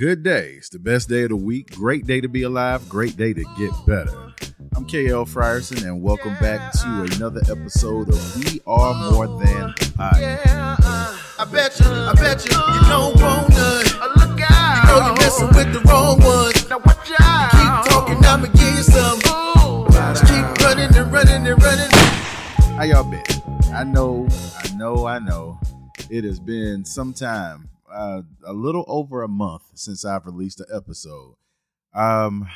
Good day. It's the best day of the week. Great day to be alive. Great day to get better. I'm KL Frierson, and welcome back to another episode of We Are More Than Podcast. Yeah, uh, I bet you, I bet you, you don't want none. Look out. You know you're messing with the wrong ones. Now watch out. Keep talking, I'ma give you some. Just keep running and running and running. How y'all been? I know, I know, I know. It has been some time, uh, a little over a month since I've released an episode. Um,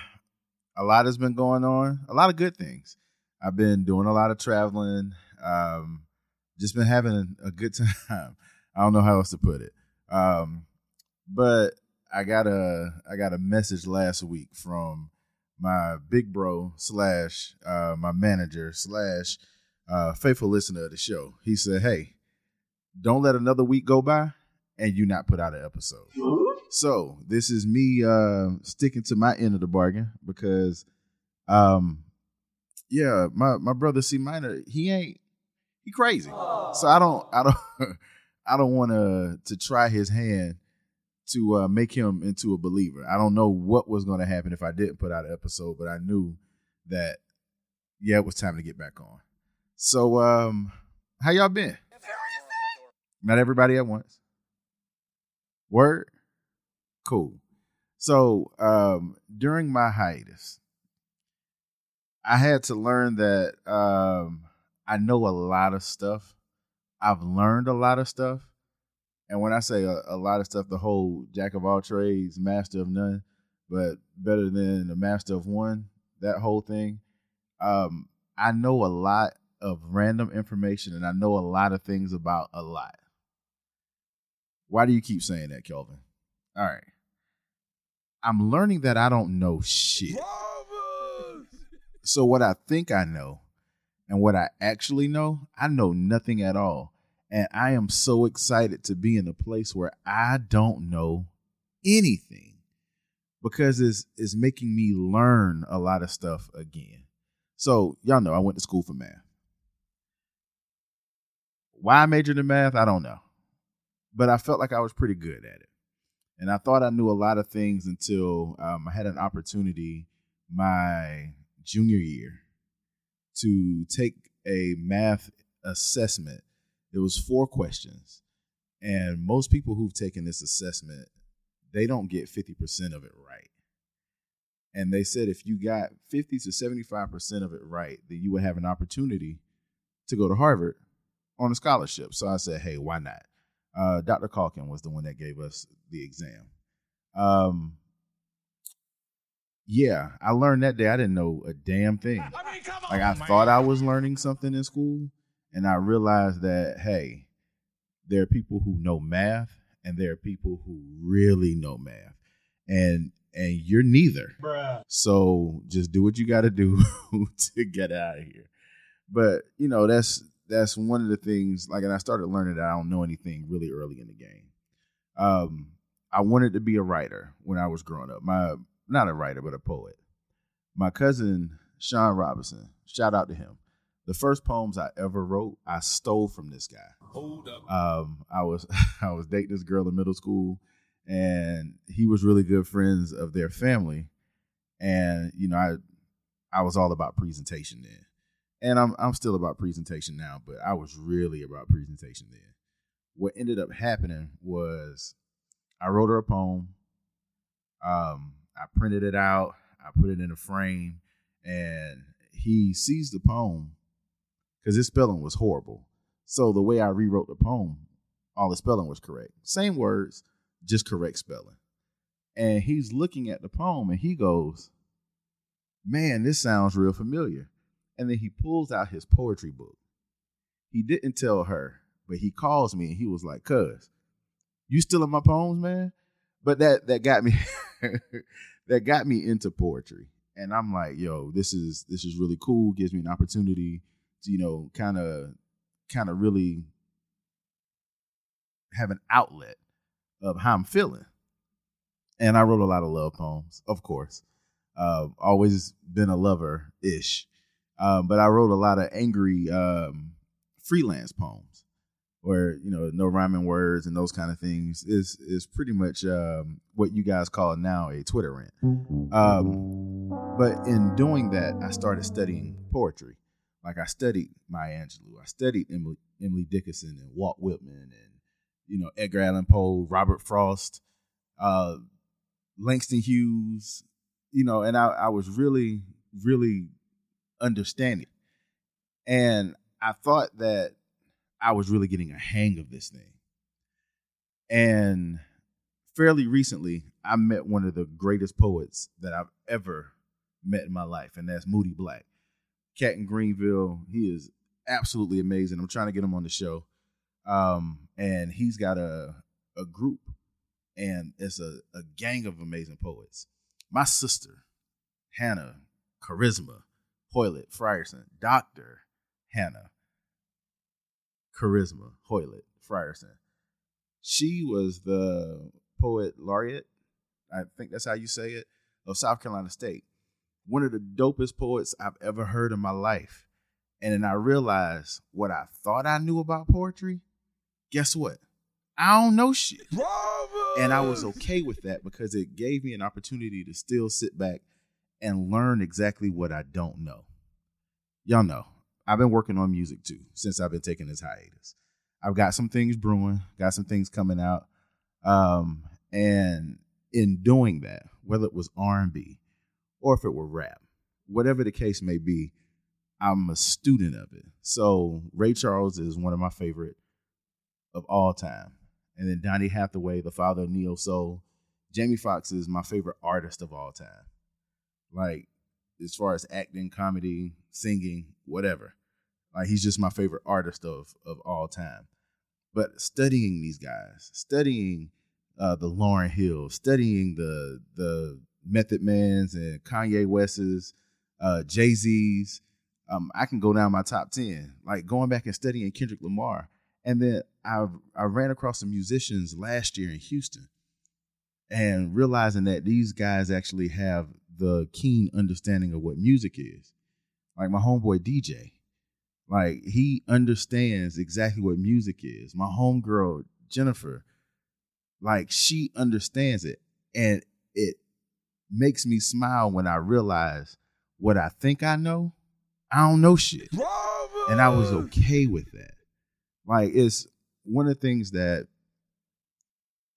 a lot has been going on, a lot of good things. I've been doing a lot of traveling, um, just been having a, a good time. I don't know how else to put it. Um, but I got a I got a message last week from my big bro slash uh, my manager slash uh, faithful listener of the show. He said, "Hey, don't let another week go by and you not put out an episode." So this is me uh, sticking to my end of the bargain because, um, yeah, my my brother C Minor, he ain't he crazy. So I don't I don't I don't want to to try his hand to uh, make him into a believer. I don't know what was going to happen if I didn't put out an episode, but I knew that yeah, it was time to get back on. So um, how y'all been? Not everybody at once. Word. Cool. So um, during my hiatus, I had to learn that um, I know a lot of stuff. I've learned a lot of stuff. And when I say a, a, lot of stuff, the whole jack of all trades, master of none, but better than the master of one, that whole thing. Um, I know a lot of random information and I know a lot of things about a lot. Why do you keep saying that, Kelvin? All right. I'm learning that I don't know shit. So what I think I know and what I actually know, I know nothing at all. And I am so excited to be in a place where I don't know anything because it's, it's making me learn a lot of stuff again. So, y'all know I went to school for math. Why I majored in math, I don't know. But I felt like I was pretty good at it. And I thought I knew a lot of things until um, I had an opportunity my junior year to take a math assessment. It was four questions. And most people who've taken this assessment, they don't get 50% of it right. And they said if you got 50 to 75% of it right, then you would have an opportunity to go to Harvard on a scholarship. So I said, hey, why not? Uh, Dr. Calkin was the one that gave us the exam. Um, yeah, I learned that day. I didn't know a damn thing. I mean, like I man. thought I was learning something in school, and I realized that hey, there are people who know math, and there are people who really know math, and and you're neither. Bruh. So just do what you got to do to get out of here. But you know that's that's one of the things. Like, and I started learning that I don't know anything really early in the game. Um, I wanted to be a writer when I was growing up. My not a writer, but a poet. My cousin Sean Robinson, shout out to him. The first poems I ever wrote, I stole from this guy. Hold up. Um, I was I was dating this girl in middle school, and he was really good friends of their family, and you know I I was all about presentation then, and I'm I'm still about presentation now, but I was really about presentation then. What ended up happening was I wrote her a poem. Um, I printed it out. I put it in a frame, and he sees the poem because his spelling was horrible. So the way I rewrote the poem, all the spelling was correct. Same words, just correct spelling. And he's looking at the poem and he goes, Man, this sounds real familiar. And then he pulls out his poetry book. He didn't tell her, but he calls me and he was like, Cuz, you still in my poems, man? But that that got me that got me into poetry. And I'm like, yo, this is this is really cool. Gives me an opportunity to, you know, kind of kind of really have an outlet of how I'm feeling. And I wrote a lot of love poems, of course. Uh, always been a lover ish. Um, but I wrote a lot of angry um, freelance poems where you know no rhyming words and those kind of things is is pretty much um, what you guys call now a Twitter rant. Um, but in doing that, I started studying poetry. Like I studied Maya Angelou, I studied Emily Emily Dickinson and Walt Whitman and you know Edgar Allan Poe, Robert Frost, uh, Langston Hughes, you know, and I, I was really really understanding, and I thought that I was really getting a hang of this thing. And fairly recently, I met one of the greatest poets that I've ever met in my life, and that's Moody Black. Cat in Greenville. He is absolutely amazing. I'm trying to get him on the show. Um, and he's got a a group and it's a, a gang of amazing poets. My sister, Hannah Charisma Hoylett Frierson, Dr. Hannah Charisma Hoylett Frierson. She was the poet laureate, I think that's how you say it, of South Carolina State. One of the dopest poets I've ever heard in my life. And then I realized what I thought I knew about poetry. Guess what? I don't know shit. Bravo! And I was okay with that because it gave me an opportunity to still sit back and learn exactly what I don't know. Y'all know, I've been working on music too since I've been taking this hiatus. I've got some things brewing, got some things coming out. Um, and in doing that, whether it was R&B or if it were rap, whatever the case may be, I'm a student of it. So Ray Charles is one of my favorite of all time. And then Donny Hathaway, the father of neo soul. Jamie Foxx is my favorite artist of all time. Like as far as acting, comedy, singing, whatever. Like he's just my favorite artist of of all time. But studying these guys, studying uh, the Lauryn Hill, studying the the Method Man's and Kanye West's, uh, Jay Z's, um, I can go down my top ten. Like going back and studying Kendrick Lamar, and then I I ran across some musicians last year in Houston, and realizing that these guys actually have the keen understanding of what music is. Like my homeboy DJ, like he understands exactly what music is. My homegirl Jennifer, like she understands it, and it makes me smile when I realize what I think I know. I don't know shit, Bravo! and I was okay with that. Like it's one of the things that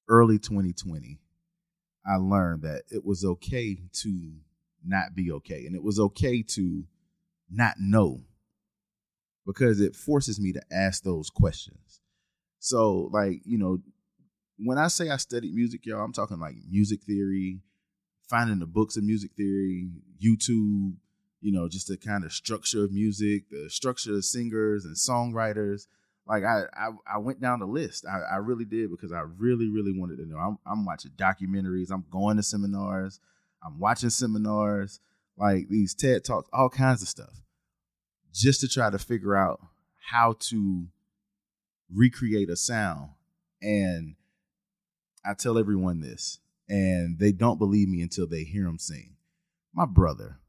early 2020 I learned that it was okay to not be okay. And it was okay to not know because it forces me to ask those questions. So, like, you know, when I say I studied music, y'all, I'm talking like music theory, finding the books of music theory, YouTube, you know, just the kind of structure of music, the structure of singers and songwriters like I, I, I went down the list. I, I really did because I really, really wanted to know. I'm, I'm watching documentaries. I'm going to seminars. I'm watching seminars, like these TED talks, all kinds of stuff, just to try to figure out how to recreate a sound. And I tell everyone this, and they don't believe me until they hear him sing. My brother,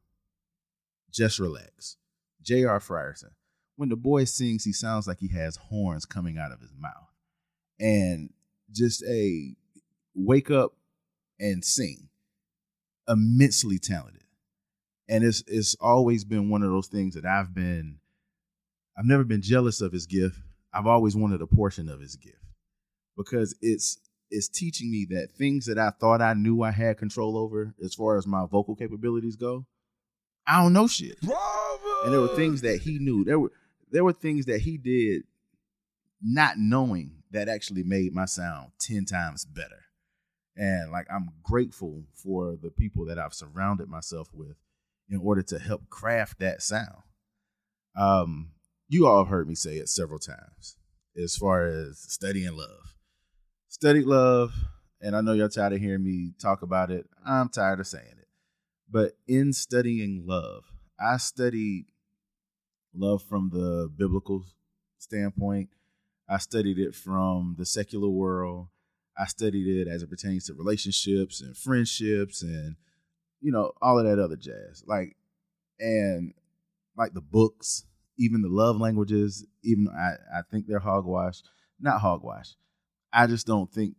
just relax. J.R. Frierson when the boy sings, he sounds like he has horns coming out of his mouth. And just a wake up and sing. Immensely talented. And it's it's always been one of those things that I've been I've never been jealous of his gift. I've always wanted a portion of his gift. Because it's it's teaching me that things that I thought I knew I had control over as far as my vocal capabilities go, I don't know shit. And there were things that he knew. There were there were things that he did not knowing that actually made my sound 10 times better. And like I'm grateful for the people that I've surrounded myself with in order to help craft that sound. Um, you all have heard me say it several times as far as studying love. Studied love, and I know y'all tired of hearing me talk about it. I'm tired of saying it. But in studying love, I studied love from the biblical standpoint. I studied it from the secular world. I studied it as it pertains to relationships and friendships and you know all of that other jazz. Like and like the books, even the love languages, even I, I think they're hogwash. not hogwash. I just don't think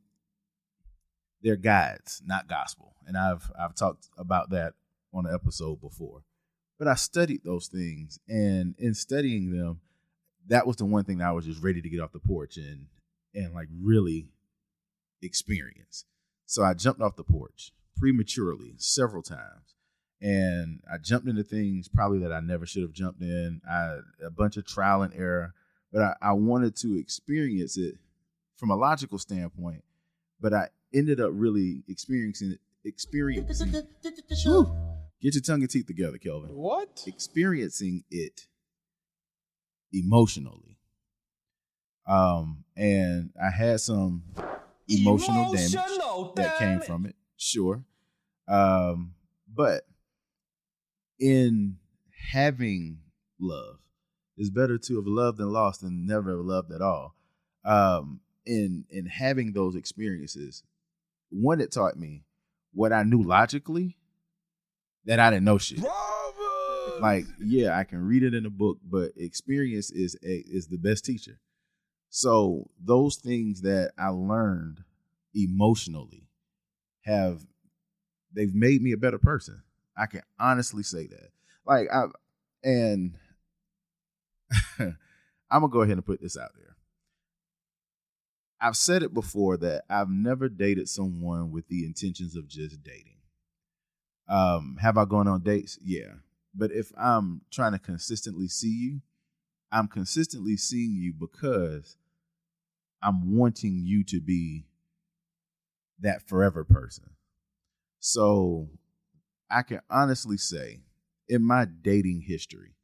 they're guides, not gospel. And I've I've talked about that on an episode before. But I studied those things, and in studying them, that was the one thing that I was just ready to get off the porch and and like really experience. So I jumped off the porch prematurely several times. And I jumped into things probably that I never should have jumped in. I a bunch of trial and error, but I, I wanted to experience it from a logical standpoint. But I ended up really experiencing it, experiencing. Whew. Get your tongue and teeth together, Kelvin. What? Experiencing it emotionally. Um, and I had some emotional, Emotional, damage that came from it, sure. Um, but in having love, it's better to have loved than lost than never have loved at all. Um, in in having those experiences, one it taught me what I knew logically that I didn't know shit. Bravo! like yeah i can read it in a book but experience is a, is the best teacher. So those things that i learned emotionally have they've made me a better person. I can honestly say that. Like i and i'm gonna go ahead and put this out there. I've said it before that i've never dated someone with the intentions of just dating um, have I gone on dates? Yeah. But if I'm trying to consistently see you, I'm consistently seeing you because I'm wanting you to be that forever person. So I can honestly say in my dating history,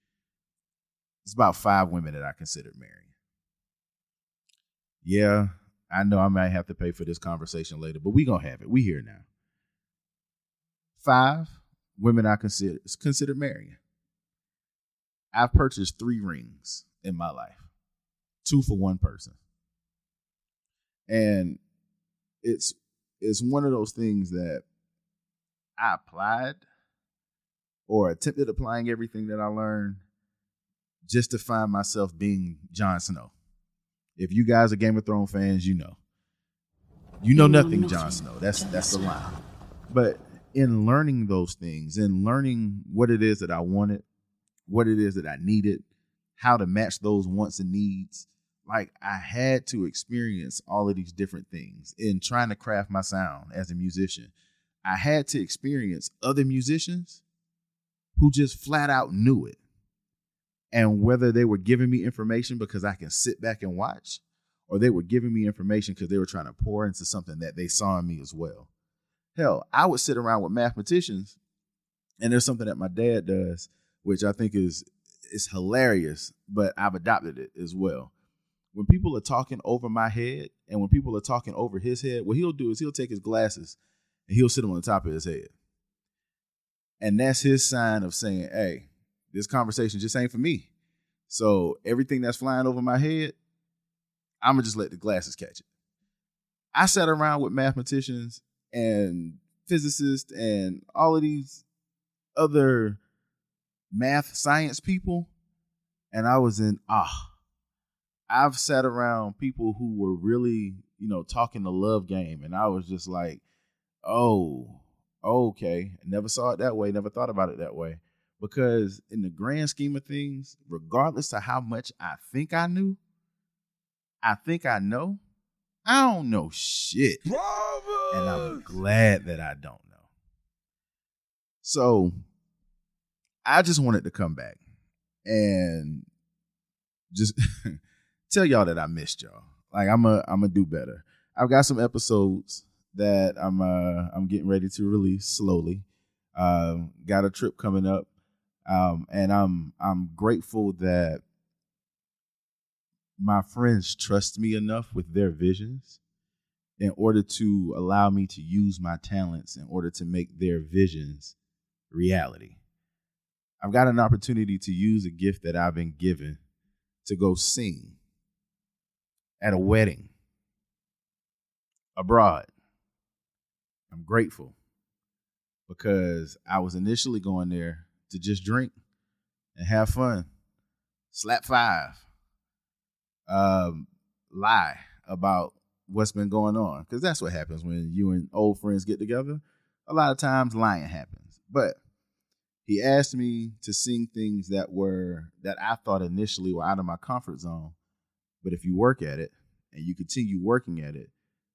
it's about five women that I considered marrying. Yeah, I know I might have to pay for this conversation later, but we gonna have it. We here now five women I consider consider marrying. I've purchased three rings in my life, two for one person, and it's it's one of those things that I applied or attempted applying everything that I learned just to find myself being Jon Snow. If you guys are Game of Thrones fans, you know. You know nothing, Jon Snow. That's that's the line. But in learning those things, in learning what it is that I wanted, what it is that I needed, how to match those wants and needs, like I had to experience all of these different things in trying to craft my sound as a musician. I had to experience other musicians who just flat out knew it. And whether they were giving me information because I can sit back and watch, or they were giving me information because they were trying to pour into something that they saw in me as well. Hell, I would sit around with mathematicians, and there's something that my dad does, which I think is is hilarious, but I've adopted it as well. When people are talking over my head, and when people are talking over his head, what he'll do is he'll take his glasses and he'll sit them on the top of his head, and that's his sign of saying, "Hey, this conversation just ain't for me." So everything that's flying over my head, I'm gonna just let the glasses catch it. I sat around with mathematicians and physicists and all of these other math science people and I was in ah I've sat around people who were really, you know, talking the love game and I was just like, "Oh, okay. Never saw it that way, never thought about it that way." Because in the grand scheme of things, regardless of how much I think I knew, I think I know, I don't know shit Bravo! And I'm glad that I don't know. So I just wanted to come back and just tell y'all that I missed y'all. Like I'm a I'm gonna do better. I've got some episodes that I'm uh I'm getting ready to release slowly. Um, got a trip coming up, um, and I'm I'm grateful that my friends trust me enough with their visions in order to allow me to use my talents in order to make their visions reality. I've got an opportunity to use a gift that I've been given to go sing at a wedding abroad. I'm grateful because I was initially going there to just drink and have fun, slap five. Um, lie about what's been going on because that's what happens when you and old friends get together. A lot of times lying happens. But he asked me to sing things that were that I thought initially were out of my comfort zone. But if you work at it and you continue working at it,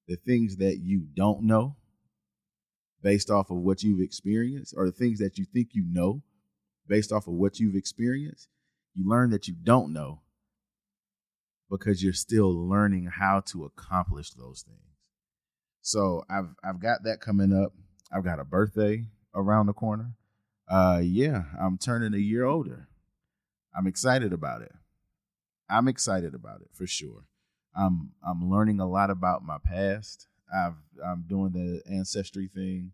the things that you don't know based off of what you've experienced or the things that you think you know based off of what you've experienced, you learn that you don't know because you're still learning how to accomplish those things. So I've I've got that coming up. I've got a birthday around the corner. Uh yeah, I'm turning a year older. I'm excited about it. I'm excited about it for sure. I'm I'm learning a lot about my past. I've I'm doing the ancestry thing.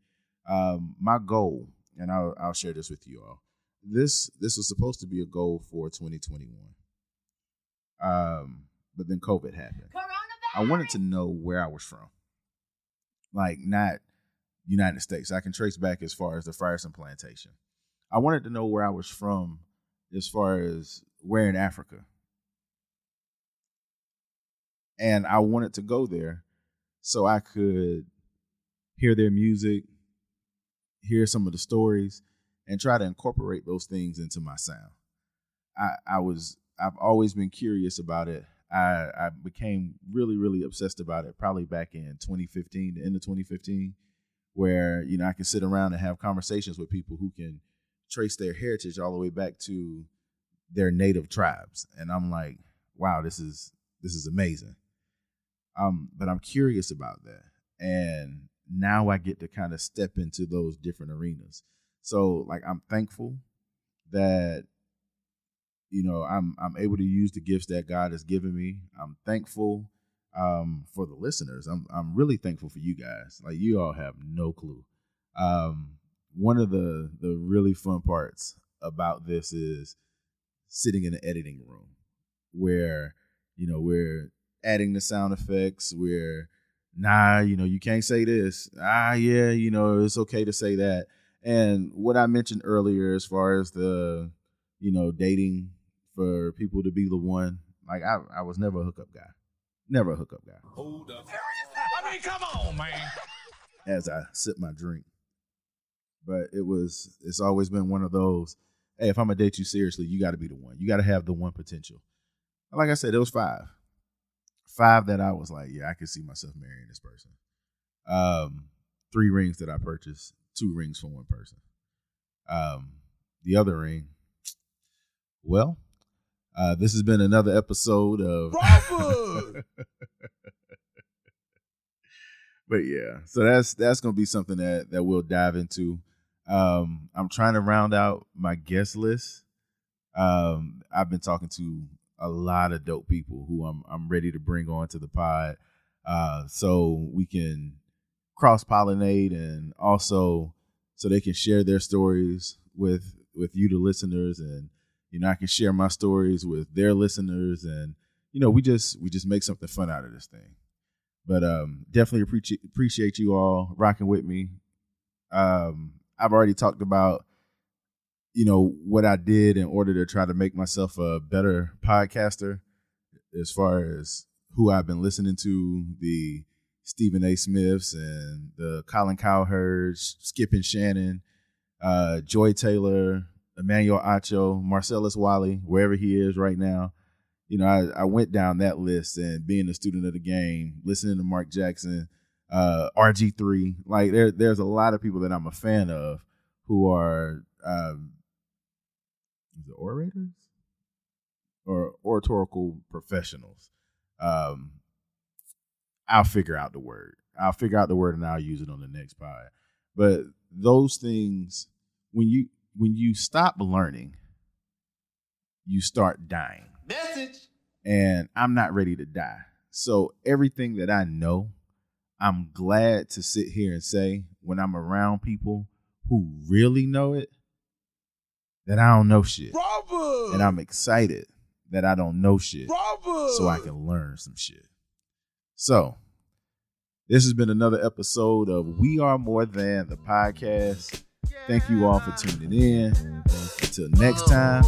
Um, my goal, and I'll I'll share this with you all. This this was supposed to be a goal for 2021. Um, but then COVID happened. I wanted to know where I was from, like not United States. I can trace back as far as the Frierson plantation. I wanted to know where I was from, as far as where in Africa and I wanted to go there so I could hear their music, hear some of the stories, and try to incorporate those things into my sound. I, I was I've always been curious about it. I, I became really, really obsessed about it probably back in 2015, the end of 2015, where you know I can sit around and have conversations with people who can trace their heritage all the way back to their native tribes, and I'm like, wow, this is this is amazing. Um, but I'm curious about that. And now I get to kind of step into those different arenas. So like I'm thankful that you know I'm I'm able to use the gifts that God has given me. I'm thankful um, for the listeners. I'm I'm really thankful for you guys. Like you all have no clue. Um, one of the the really fun parts about this is sitting in the editing room where you know we're adding the sound effects where nah, you know, you can't say this. Ah, yeah, you know, it's okay to say that. And what I mentioned earlier as far as the, you know, dating for people to be the one, like I, I was never a hookup guy. Never a hookup guy. Hold up. I mean, come on, man. As I sip my drink. But it was it's always been one of those, hey, if I'm gonna date you seriously, you gotta be the one. You gotta have the one potential. Like I said, it was five five that I was like, yeah, I could see myself marrying this person. Um, three rings that I purchased, two rings for one person. Um, the other ring, well, uh, this has been another episode of. but yeah, so that's that's gonna be something that that we'll dive into. Um, I'm trying to round out my guest list. Um, I've been talking to a lot of dope people who I'm I'm ready to bring on to the pod, uh, so we can cross pollinate and also so they can share their stories with with you, the listeners, and you know I can share my stories with their listeners, and you know we just we just make something fun out of this thing. But um, definitely appreciate appreciate you all rocking with me. Um, I've already talked about you know what I did in order to try to make myself a better podcaster as far as who I've been listening to, the Stephen A. Smiths and the Colin Cowherds, Skip and Shannon, uh, Joy Taylor, Emmanuel Acho, Marcellus Wiley, wherever he is right now. You know, I, I went down that list and being a student of the game, listening to Mark Jackson, uh, RG3, like there, there's a lot of people that I'm a fan of who are um, orators or oratorical professionals. Um, I'll figure out the word. I'll figure out the word and I'll use it on the next pod. But those things, when you when you stop learning, you start dying. Message. And I'm not ready to die. So everything that I know, I'm glad to sit here and say when I'm around people who really know it, that I don't know shit. Bravo. And I'm excited that I don't know shit Bravo. so I can learn some shit. So, this has been another episode of We Are More Than the podcast. Thank you all for tuning in. Until next oh, time,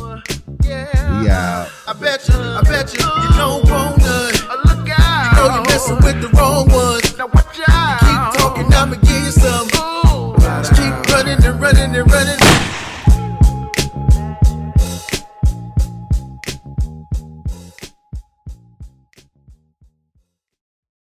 we out. I bet you, I bet you, you don't want none. Look out. You know you're messing with the wrong ones. Now watch out. Keep talking, I'ma give you some. Just keep running and running and running.